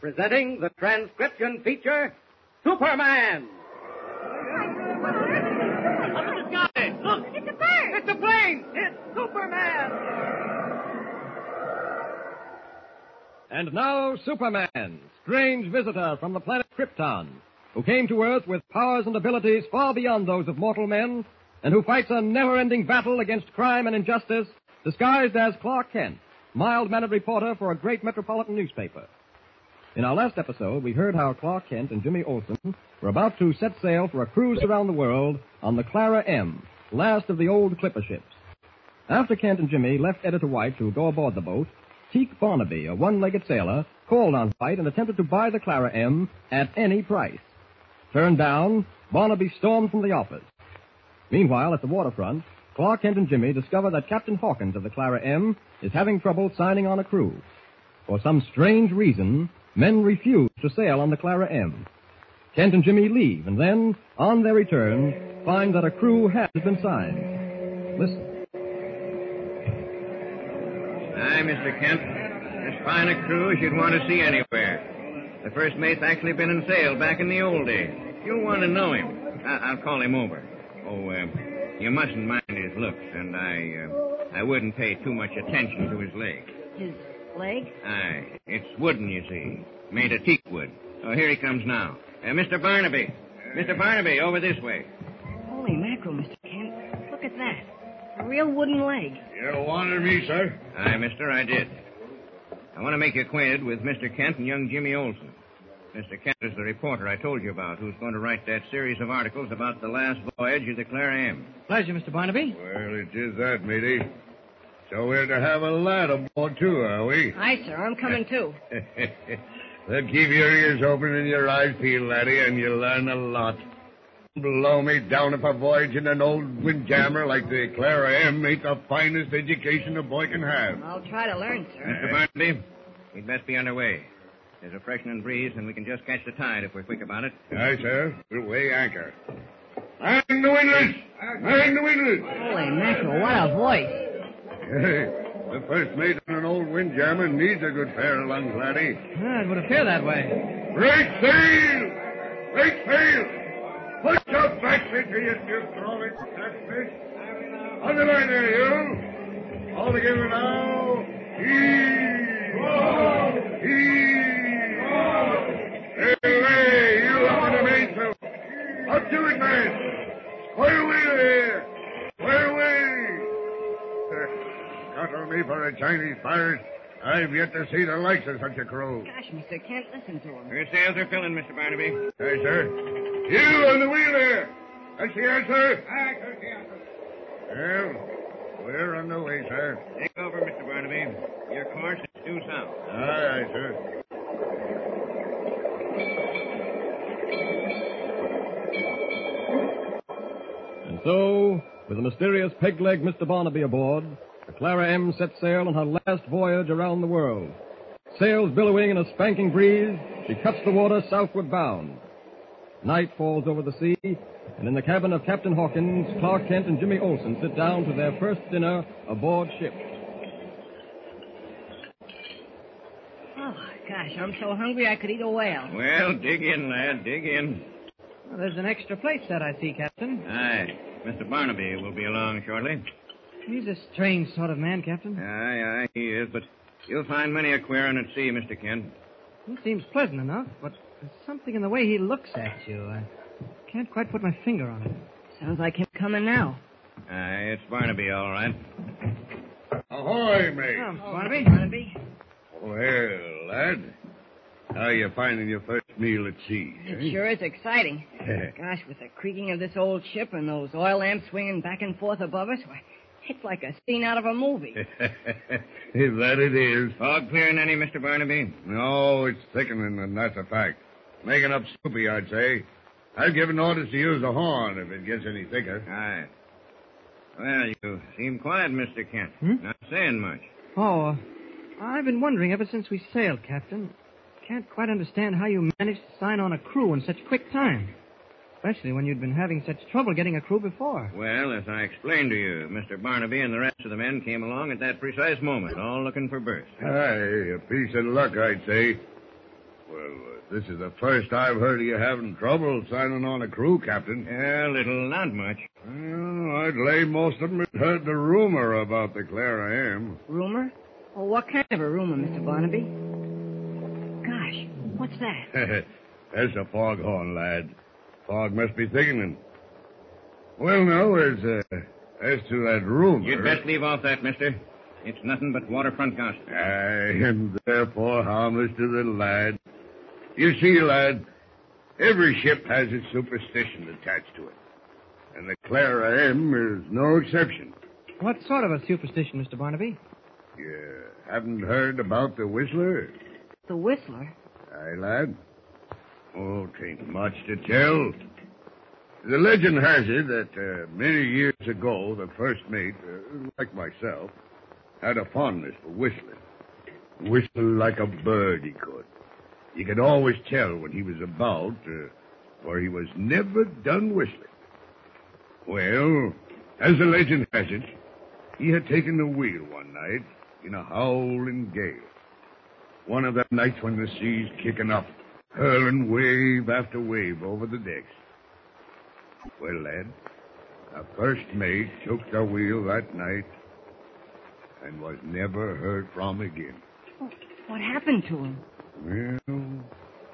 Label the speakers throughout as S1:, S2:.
S1: presenting the transcription feature, Superman.
S2: Up in the sky! Look!
S3: It's a bird!
S1: It's a plane! It's Superman!
S4: And now, Superman, strange visitor from the planet Krypton, who came to Earth with powers and abilities far beyond those of mortal men, and who fights a never-ending battle against crime and injustice, disguised as Clark Kent, mild-mannered reporter for a great metropolitan newspaper. In our last episode, we heard how Clark Kent and Jimmy Olsen were about to set sail for a cruise around the world on the Clara M, last of the old clipper ships. After Kent and Jimmy left Editor White to go aboard the boat, Teak Barnaby, a one-legged sailor, called on White and attempted to buy the Clara M at any price. Turned down, Barnaby stormed from the office. Meanwhile, at the waterfront, Clark Kent and Jimmy discover that Captain Hawkins of the Clara M is having trouble signing on a crew. For some strange reason, men refuse to sail on the Clara M. Kent and Jimmy leave, and then, on their return, find that a crew has been signed. Listen.
S5: Aye, Mr. Kent. As fine a crew as you'd want to see anywhere. The first mate's actually been in sail back in the old days. You'll want to know him. I- will call him over. Oh, uh, you mustn't mind his looks, and I, uh, I wouldn't pay too much attention to his leg.
S3: His leg?
S5: Aye, it's wooden, you see, made of teak wood. Oh, here he comes now. Uh, Mr. Barnaby. Mr. Barnaby, over this way.
S3: Holy mackerel, Mr. Kent. Look at that. A real wooden leg.
S6: You wanted me, sir?
S5: Aye, mister, I did. I want to make you acquainted with Mr. Kent and young Jimmy Olsen. Mr. Kent is the reporter I told you about who's going to write that series of articles about the last voyage of the Clara M.
S2: Pleasure, Mr. Barnaby.
S6: Well, it is that, matey. So we're to have a lad aboard, too, are we?
S3: Aye, sir. I'm coming, too.
S6: then keep your ears open and your eyes peeled, laddie, and you'll learn a lot. Blow me down if a voyage in an old windjammer like the Clara M ain't the finest education a boy can have.
S3: I'll try to learn, sir.
S5: Mr. Barnaby, we'd best be underway. There's a freshening breeze, and we can just catch the tide if we're quick about it.
S6: Aye, sir. We'll weigh anchor. Man the windlass! Man the windlass!
S3: Holy mackerel, what a voice.
S6: Hey, the first mate on an old windjammer needs a good pair of lungs, laddie.
S2: Ah, it would appear that way.
S6: Break sail! Break sail! Put your backs into your tube, catfish. On the line there, you. All together now. Me for a Chinese pirate. I've yet to see the likes of such a crew.
S3: Gosh, Mr. Kent, listen to him.
S5: Her sails are filling, Mr. Barnaby.
S6: Hey, sir. You on the wheel there. That's the answer.
S5: Aye, that's the answer.
S6: Well, we're on the way, sir.
S5: Take over, Mr. Barnaby. Your course is due south.
S6: Aye, aye, sir.
S4: And so, with the mysterious peg-leg Mr. Barnaby aboard, the Clara M sets sail on her last voyage around the world. Sails billowing in a spanking breeze, she cuts the water southward bound. Night falls over the sea, and in the cabin of Captain Hawkins, Clark Kent and Jimmy Olsen sit down to their first dinner aboard ship.
S3: Oh, gosh, I'm so hungry I could eat a whale.
S5: Well, dig in, lad, dig in.
S2: Well, there's an extra plate set, I see, Captain.
S5: Aye. Mr. Barnaby will be along shortly.
S2: He's a strange sort of man, Captain.
S5: Aye, aye, he is, but you'll find many a queer one at sea, Mr. Kent.
S2: He seems pleasant enough, but there's something in the way he looks at you. I can't quite put my finger on it.
S3: Sounds like him coming now.
S5: Aye, it's Barnaby, all right.
S6: Ahoy, mate.
S2: Oh, oh Barnaby.
S3: Barnaby.
S6: Oh, well, lad. How are you finding your first meal at sea? Eh?
S3: It sure is exciting. Gosh, with the creaking of this old ship and those oil lamps swinging back and forth above us, why, it's like a scene out of a movie.
S6: that it is.
S5: Fog clearing any, Mr. Barnaby?
S6: No, it's thickening, and that's a fact. Making up soupy, I'd say. I've given orders to use the horn if it gets any thicker.
S5: Aye. Well, you seem quiet, Mr. Kent.
S2: Hmm?
S5: Not saying much.
S2: Oh, uh, I've been wondering ever since we sailed, Captain. Can't quite understand how you managed to sign on a crew in such quick time. Especially when you'd been having such trouble getting a crew before.
S5: Well, as I explained to you, Mr. Barnaby and the rest of the men came along at that precise moment, all looking for berths.
S6: Aye, a piece of luck, I'd say. Well, uh, this is the first I've heard of you having trouble signing on a crew, Captain.
S5: A little, not much.
S6: Well, I'd lay most of them had heard the rumor about the Clara M.
S3: Rumor? Well, what kind of a rumor, Mr. Barnaby? Gosh, what's that?
S6: That's a foghorn, lad. Fog must be thickening. Well, now, as, uh, as to that rumor...
S5: You'd best leave off that, mister. It's nothing but waterfront gossip.
S6: Aye, and therefore harmless to the lad. You see, lad, every ship has its superstition attached to it. And the Clara M is no exception.
S2: What sort of a superstition, Mr. Barnaby?
S6: You haven't heard about the Whistler?
S3: The Whistler?
S6: Aye, lad. Oh, tain't much to tell. The legend has it that uh, many years ago, the first mate, uh, like myself, had a fondness for whistling. Whistle like a bird, he could. You could always tell when he was about, uh, for he was never done whistling. Well, as the legend has it, he had taken the wheel one night in a howling gale. One of them nights when the sea's kicking up, hurling wave after wave over the decks. Well, lad, the first mate took the wheel that night and was never heard from again.
S3: What happened to him?
S6: Well,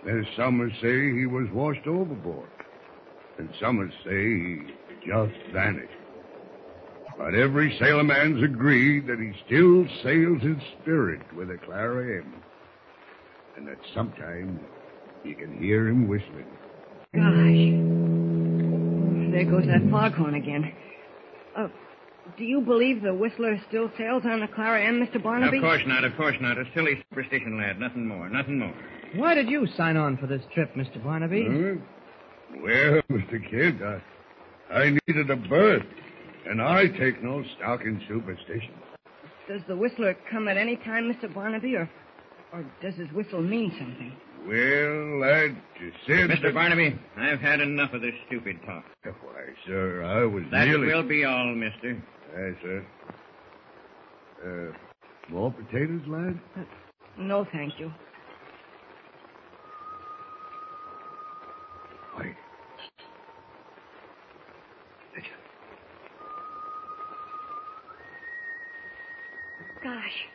S6: there's some who say he was washed overboard, and some who say he just vanished. But every sailorman's agreed that he still sails in spirit with a Clara M. And that sometimes you can hear him whistling.
S3: Gosh. There goes that foghorn again. Uh, do you believe the Whistler still sails on the Clara M, Mr. Barnaby?
S5: Of course not, of course not. A silly superstition, lad. Nothing more, nothing more.
S2: Why did you sign on for this trip, Mr. Barnaby?
S6: Huh? Well, Mr. Kidd, I, I needed a berth, and I take no stock in superstitions.
S3: Does the Whistler come at any time, Mr. Barnaby, or, or does his whistle mean something?
S6: Well, lad, you said...
S5: Mr.
S6: that-
S5: Barnaby, I've had enough of this stupid talk.
S6: Why, sir, I was
S5: That
S6: nearly...
S5: will be all, mister.
S6: Aye, sir. Uh, more potatoes, lad?
S3: No, thank you.
S6: Wait.
S3: Gosh,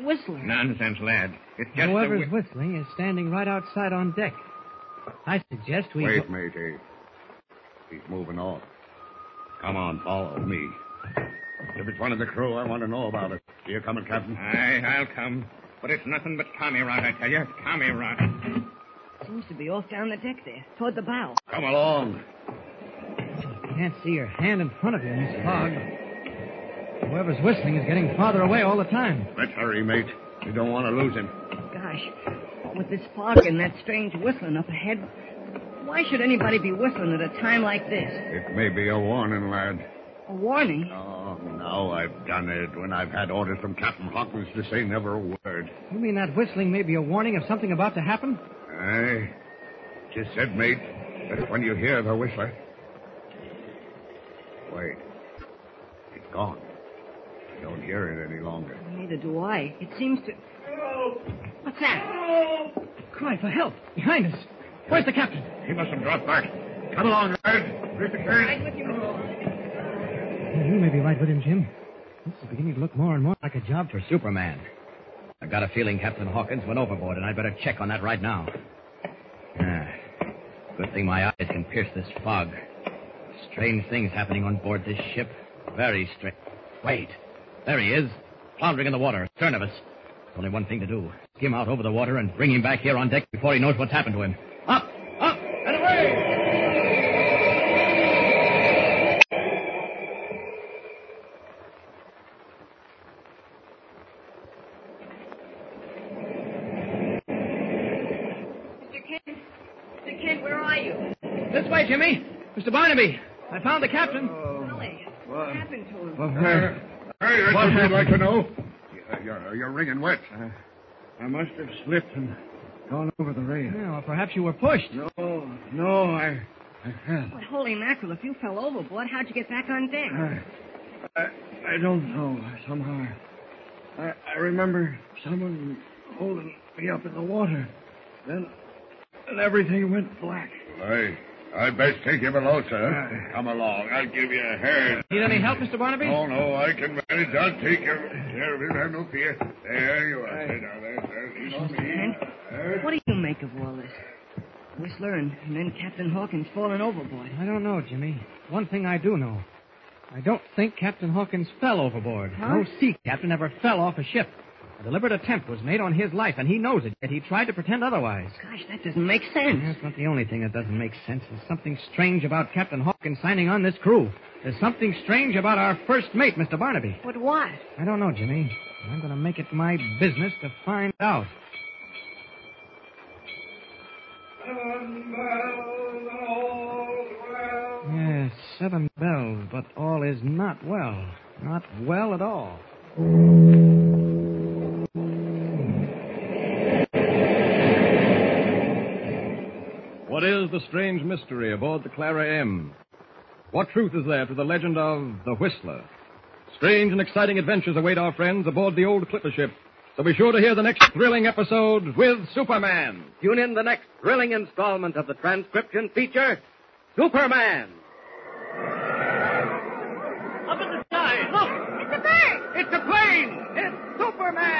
S3: it's, it's the Whistler.
S5: Nonsense, lad. It's just
S2: Whoever's
S5: a... whi-
S2: whistling is standing right outside on deck. I suggest we.
S6: Wait,
S2: go-
S6: matey. He's moving off. Come on, follow me. If it's one of the crew, I want to know about it. See you coming, Captain?
S5: Aye, I'll come. But it's nothing but Tommy rot, I tell you. Tommy rot.
S3: Seems to be off down the deck there, toward the bow.
S6: Come along.
S2: Can't see your hand in front of you in this fog. Whoever's whistling is getting farther away all the time.
S6: Let's hurry, mate. We don't want to lose him.
S3: Gosh, with this fog and that strange whistling up ahead, why should anybody be whistling at a time like this?
S6: It may be a warning, lad.
S3: A warning?
S6: Oh, now I've done it when I've had orders from Captain Hawkins to say never a word.
S2: You mean that whistling may be a warning of something about to happen?
S6: Aye. Just said, mate, that when you hear the whistler. Wait. It's gone. I don't hear it any longer.
S3: Neither do I. It seems to. What's that?
S2: Cry for help. Behind us. Where's the captain?
S6: He must have dropped back. Come along, lad. Mr.
S3: Right
S6: Kent.
S3: with you.
S2: You may be right with him, Jim. This is beginning to look more and more like a job for
S7: for Superman. I got a feeling Captain Hawkins went overboard, and I'd better check on that right now. Ah, good thing my eyes can pierce this fog. Strange things happening on board this ship. Very strange. Wait, there he is, floundering in the water, astern of us. There's only one thing to do: skim out over the water and bring him back here on deck before he knows what's happened to him. Up, up, and away!
S3: Mr. Kent? Mr. Kent, where are you?
S2: This way, Jimmy. Mr. Barnaby. I found the captain. Oh.
S3: Golly, what happened to him?
S6: Hey, that's what I'd like to know. Uh, you're, you're, you're wringing wet.
S8: Uh, I must have slipped and gone over the rail.
S2: Yeah, well, perhaps you were pushed.
S8: No, no, I, I fell.
S3: Well, holy mackerel, if you fell overboard, how'd you get back on deck?
S8: I, I, I don't know. Somehow, I, I remember someone holding me up in the water. Then, then everything went black.
S6: I, I best take you below, sir. Uh, Come along. I'll give you a hand.
S2: Need any help, Mr. Barnaby?
S6: Oh, no, I can manage. I'll take care care of it. Have no fear. There you are. Sit down there, sir. Lean on me.
S3: What do you make of all this? Whistler and, and then Captain Hawkins falling overboard.
S2: I don't know, Jimmy. One thing I do know. I don't think Captain Hawkins fell overboard.
S3: Huh?
S2: No sea captain ever fell off a ship. A deliberate attempt was made on his life, and he knows it, yet he tried to pretend otherwise.
S3: Gosh, that doesn't make sense.
S2: That's not the only thing that doesn't make sense. There's something strange about Captain Hawkins signing on this crew. There's something strange about our first mate, Mr. Barnaby.
S3: But what?
S2: I don't know, Jimmy. I'm going to make it my business to find out. Yes, seven bells, but all is not well. Not well at all.
S4: What is the strange mystery aboard the Clara M? What truth is there to the legend of the Whistler? Strange and exciting adventures await our friends aboard the old clipper ship. So be sure to hear the next thrilling episode with Superman.
S1: Tune in the next thrilling installment of the transcription feature, Superman. Up in the sky, look! It's a bird! It's a plane! It's Superman!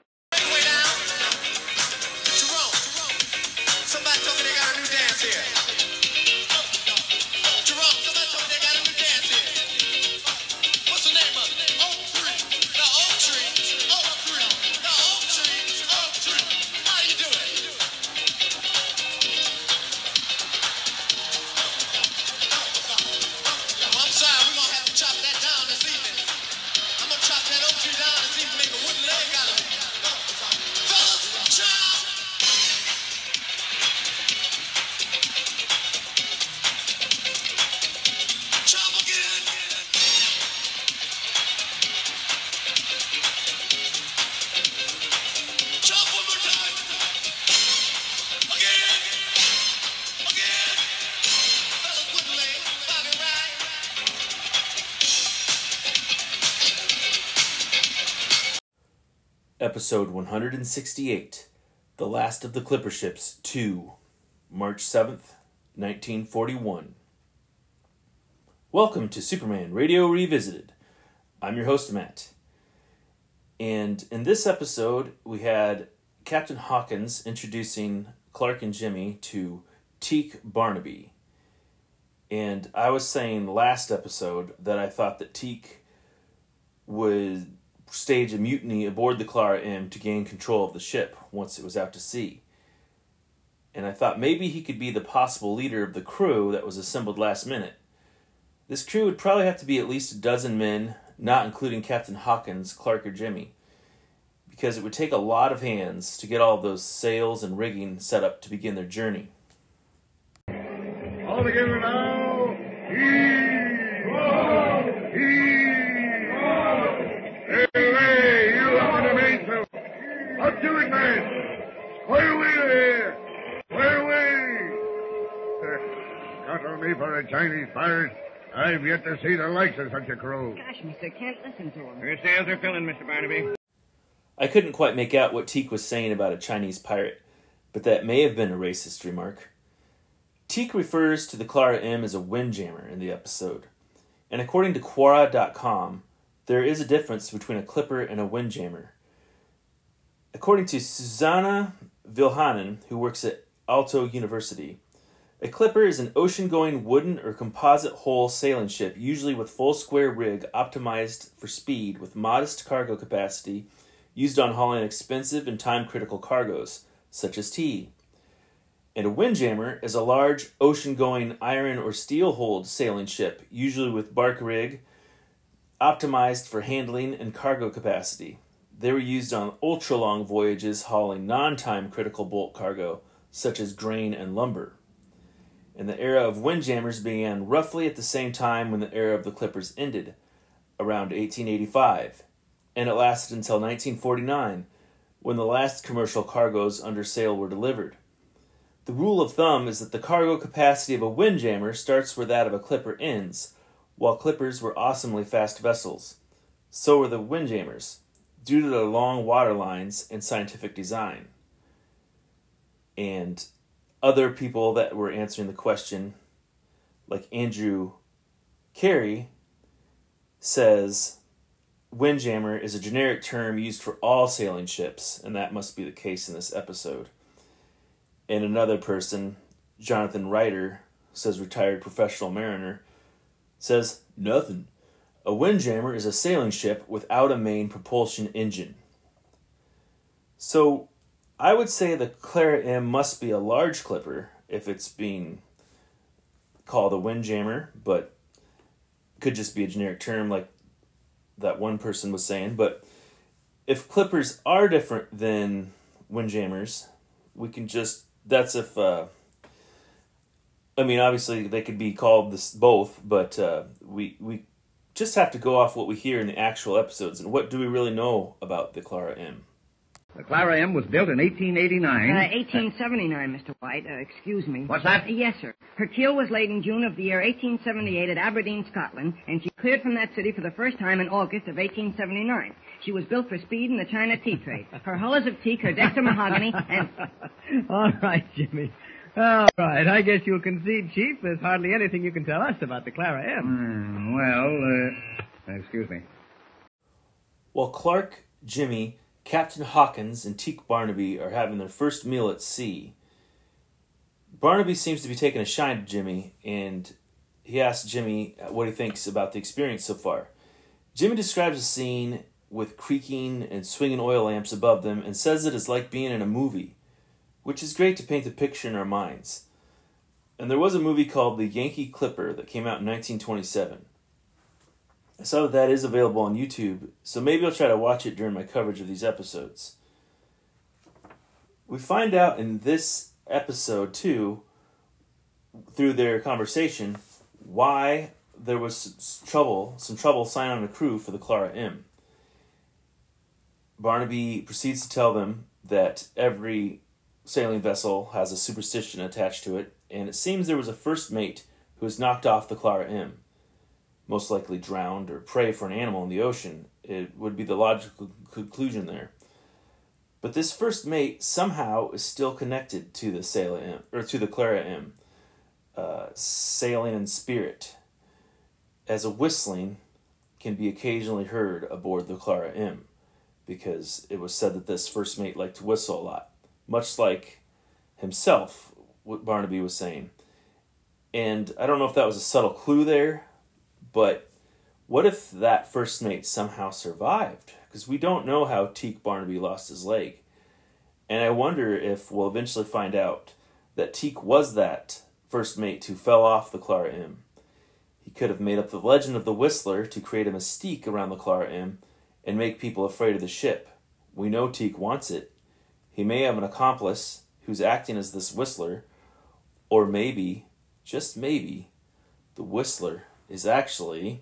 S9: Episode 168 The Last of the Clipper Ships 2, March 7th, 1941. Welcome to Superman Radio Revisited. I'm your host, Matt. And in this episode, we had Captain Hawkins introducing Clark and Jimmy to Teak Barnaby. And I was saying last episode that I thought that Teak would stage a mutiny aboard the Clara M to gain control of the ship once it was out to sea. And I thought maybe he could be the possible leader of the crew that was assembled last minute. This crew would probably have to be at least a dozen men, not including Captain Hawkins, Clark, or Jimmy, because it would take a lot of hands to get all those sails and rigging set up to begin their journey.
S6: All together now. Heave! Heave! Hey, hey, you up in the mainsail. Up to it, man. Square away there. Square away. Cut on me for a Chinese pirate. I've yet to see the likes of such a crew.
S3: Gosh, mister, can't listen to him.
S5: Your sails are filling, Mr. Barnaby.
S9: I couldn't quite make out what Teak was saying about a Chinese pirate, but that may have been a racist remark. Teak refers to the Clara M as a windjammer in the episode, and according to Quora.com, there is a difference between a clipper and a windjammer. According to Susanna Vilhanen, who works at Aalto University, a clipper is an ocean going wooden or composite hull sailing ship, usually with full square rig optimized for speed with modest cargo capacity, used on hauling expensive and time critical cargoes, such as tea. And a windjammer is a large ocean going iron or steel hulled sailing ship, usually with bark rig, optimized for handling and cargo capacity. They were used on ultra long voyages hauling non time critical bulk cargo, such as grain and lumber. And the era of windjammers began roughly at the same time when the era of the clippers ended, around 1885, and it lasted until 1949, when the last commercial cargoes under sail were delivered. The rule of thumb is that the cargo capacity of a windjammer starts where that of a clipper ends, while clippers were awesomely fast vessels. So were the windjammers, due to their long water lines and scientific design. And other people that were answering the question, like Andrew Carey, says windjammer is a generic term used for all sailing ships, and that must be the case in this episode. And another person, Jonathan Ryder, says retired professional mariner, says nothing. A windjammer is a sailing ship without a main propulsion engine. So I would say the Clara M must be a large clipper if it's being called a windjammer, but could just be a generic term like that one person was saying. But if clippers are different than windjammers, we can just that's if uh, I mean obviously they could be called this both, but uh, we we just have to go off what we hear in the actual episodes and what do we really know about the Clara M.
S8: The Clara M was built in 1889.
S3: Uh, 1879, Mr. White. Uh, excuse me.
S8: What's that?
S3: Yes, sir. Her keel was laid in June of the year 1878 at Aberdeen, Scotland, and she cleared from that city for the first time in August of 1879. She was built for speed in the China tea trade. Her hull is of teak, her decks are mahogany, and...
S2: All right, Jimmy. All right. I guess you'll concede, Chief. There's hardly anything you can tell us about the Clara M.
S8: Hmm, well, uh, excuse me.
S9: While Clark, Jimmy, Captain Hawkins, and Teak Barnaby are having their first meal at sea, Barnaby seems to be taking a shine to Jimmy, and he asks Jimmy what he thinks about the experience so far. Jimmy describes the scene with creaking and swinging oil lamps above them and says it is like being in a movie, which is great to paint the picture in our minds. And there was a movie called The Yankee Clipper that came out in 1927. I saw that that is available on YouTube, so maybe I'll try to watch it during my coverage of these episodes. We find out in this episode, too, through their conversation, why there was trouble, some trouble signing on a crew for the Clara M. Barnaby proceeds to tell them that every sailing vessel has a superstition attached to it, and it seems there was a first mate who was knocked off the Clara M most likely drowned or prey for an animal in the ocean. It would be the logical conclusion there. But this first mate somehow is still connected to the Sailor M, or to the Clara M, uh, sailing in spirit, as a whistling can be occasionally heard aboard the Clara M, because it was said that this first mate liked to whistle a lot, much like himself, what Barnaby was saying. And I don't know if that was a subtle clue there, but what if that first mate somehow survived? Because we don't know how Teak Barnaby lost his leg. And I wonder if we'll eventually find out that Teak was that first mate who fell off the Clara M. He could have made up the legend of the Whistler to create a mystique around the Clara M and make people afraid of the ship. We know Teak wants it. He may have an accomplice who's acting as this Whistler, or maybe, just maybe, the Whistler is actually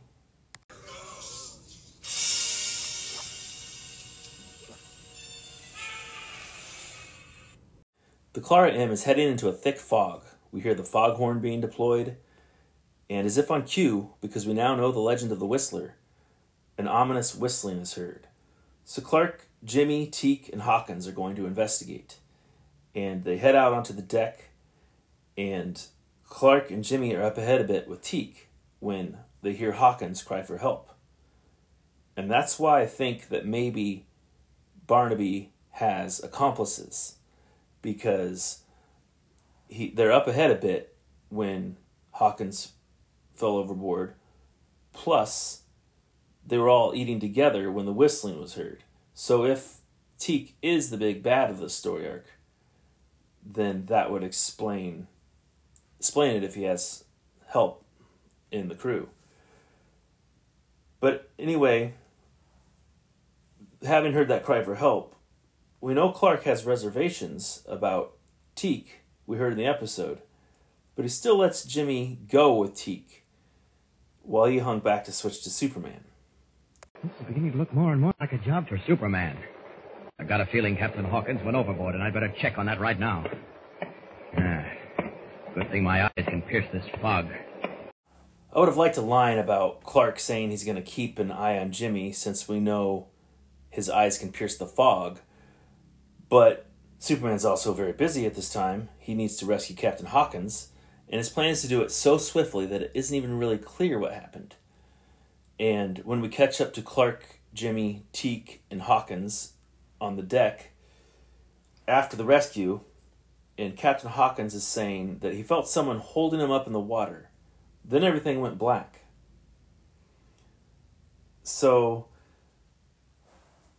S9: The Clara M is heading into a thick fog. We hear the foghorn being deployed, and as if on cue, because we now know the legend of the Whistler, an ominous whistling is heard. So Clark, Jimmy, Teak, and Hawkins are going to investigate. And they head out onto the deck, and Clark and Jimmy are up ahead a bit with Teak when they hear Hawkins cry for help. And that's why I think that maybe Barnaby has accomplices because he they're up ahead a bit when Hawkins fell overboard. Plus, they were all eating together when the whistling was heard. So if Teak is the big bad of the story arc, then that would explain explain it if he has help in the crew. But anyway, having heard that cry for help, we know Clark has reservations about Teak, we heard in the episode, but he still lets Jimmy go with Teak while he hung back to switch to Superman.
S2: This is beginning to look more and more like a job for
S7: Superman. I've got a feeling Captain Hawkins went overboard, and I'd better check on that right now. Ah, good thing my eyes can pierce this fog.
S9: I would have liked a line about Clark saying he's going to keep an eye on Jimmy since we know his eyes can pierce the fog. But Superman's also very busy at this time. He needs to rescue Captain Hawkins, and his plan is to do it so swiftly that it isn't even really clear what happened. And when we catch up to Clark, Jimmy, Teak, and Hawkins on the deck after the rescue, and Captain Hawkins is saying that he felt someone holding him up in the water. Then everything went black. So,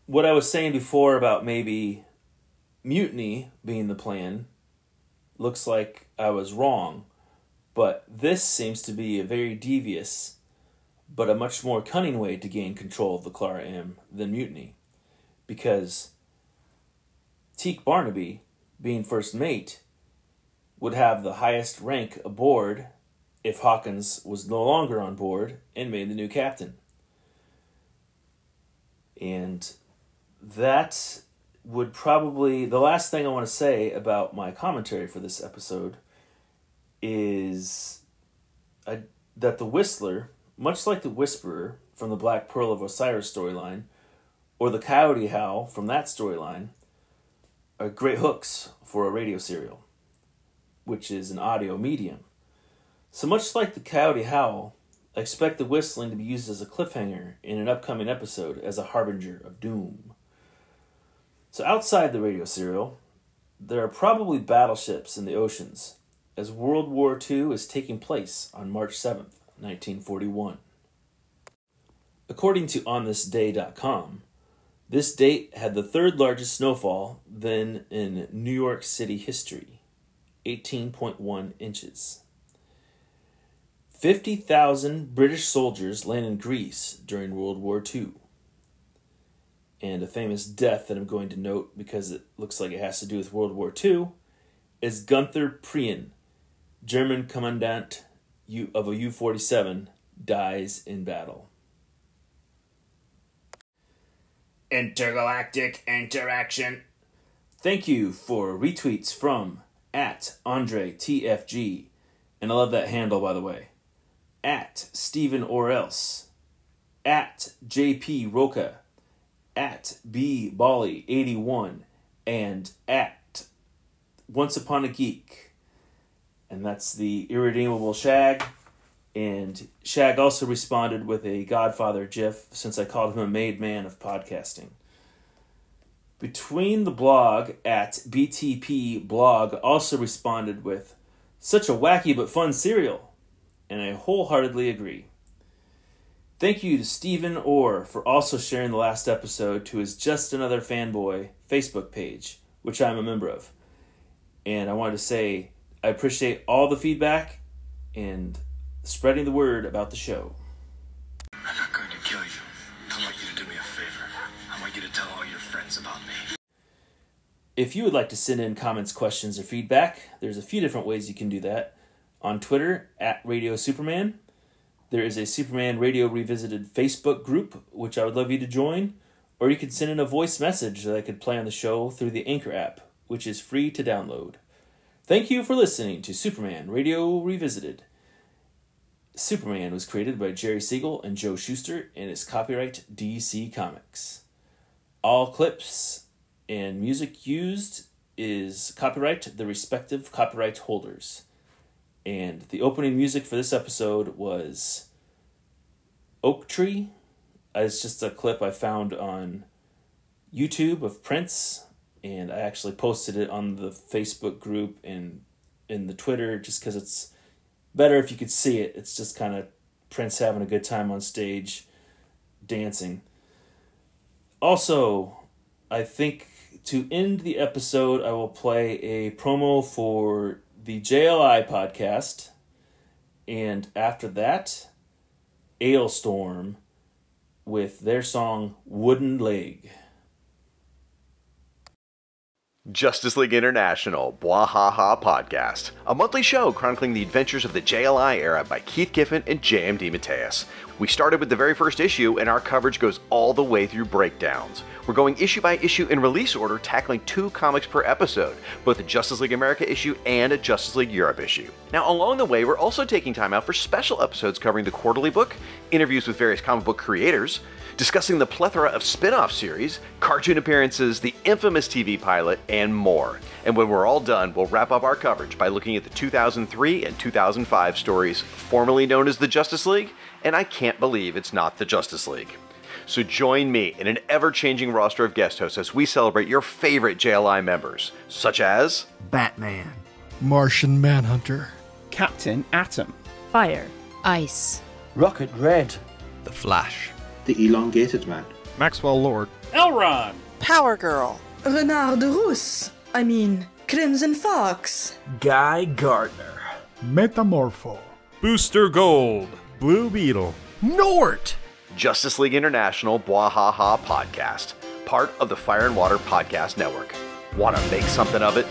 S9: what I was saying before about maybe mutiny being the plan looks like I was wrong, but this seems to be a very devious but a much more cunning way to gain control of the Clara M than mutiny. Because Teak Barnaby, being first mate, would have the highest rank aboard if Hawkins was no longer on board and made the new captain. And that would probably the last thing I want to say about my commentary for this episode is I, that the Whistler, much like the Whisperer from the Black Pearl of Osiris storyline, or the Coyote Howl from that storyline, are great hooks for a radio serial, which is an audio medium. So much like the Coyote Howl, expect the whistling to be used as a cliffhanger in an upcoming episode as a harbinger of doom. So outside the radio serial, there are probably battleships in the oceans, as World War II is taking place on March 7th, 1941. According to OnThisDay.com, this date had the third largest snowfall then in New York City history 18.1 inches. 50,000 British soldiers landed in Greece during World War II. And a famous death that I'm going to note because it looks like it has to do with World War II is Gunther Prien, German commandant U- of a U 47, dies in battle. Intergalactic interaction. Thank you for retweets from at Andre TFG. And I love that handle, by the way. At Stephen or else. At JP Roca. At B Bali 81. And at Once Upon a Geek. And that's the irredeemable Shag. And Shag also responded with a Godfather gif since I called him a made man of podcasting. Between the blog at BTP blog also responded with such a wacky but fun serial, and I wholeheartedly agree. Thank you to Stephen Orr for also sharing the last episode to his Just Another Fanboy Facebook page, which I'm a member of. And I wanted to say I appreciate all the feedback and spreading the word about the show.
S10: I'm not going to kill you. I want you to do me a favor. I want you to tell all your friends about me.
S9: If you would like to send in comments, questions, or feedback, there's a few different ways you can do that. On Twitter, at Radio Superman. There is a Superman Radio Revisited Facebook group, which I would love you to join. Or you could send in a voice message that I could play on the show through the Anchor app, which is free to download. Thank you for listening to Superman Radio Revisited. Superman was created by Jerry Siegel and Joe Shuster and is copyright DC Comics. All clips and music used is copyright the respective copyright holders. And the opening music for this episode was Oak Tree. It's just a clip I found on YouTube of Prince, and I actually posted it on the Facebook group and in the Twitter just because it's better if you could see it. It's just kind of Prince having a good time on stage, dancing. Also, I think to end the episode, I will play a promo for the JLI podcast. And after that, Ailstorm with their song Wooden Leg.
S11: Justice League International, Bwahaha Podcast, a monthly show chronicling the adventures of the JLI era by Keith Giffen and JM DeMatteis. We started with the very first issue, and our coverage goes all the way through breakdowns. We're going issue by issue in release order, tackling two comics per episode, both a Justice League America issue and a Justice League Europe issue. Now, along the way, we're also taking time out for special episodes covering the quarterly book, interviews with various comic book creators, discussing the plethora of spin off series, cartoon appearances, the infamous TV pilot, and more. And when we're all done, we'll wrap up our coverage by looking at the 2003 and 2005 stories formerly known as the Justice League, and I can't believe it's not the Justice League. So join me in an ever changing roster of guest hosts as we celebrate your favorite JLI members, such as
S12: Batman,
S13: Martian Manhunter,
S14: Captain Atom,
S15: Fire, Ice,
S14: Rocket Red,
S16: The Flash,
S17: The Elongated Man,
S13: Maxwell Lord,
S18: L-Ron,
S19: Power Girl,
S20: Renard de Rousse, I mean, Crimson Fox,
S14: Guy Gardner,
S13: Metamorpho,
S21: Booster Gold, Blue Beetle,
S13: G'nort.
S11: Justice League International Bwahaha Podcast, part of the Fire and Water Podcast Network. Want to make something of it?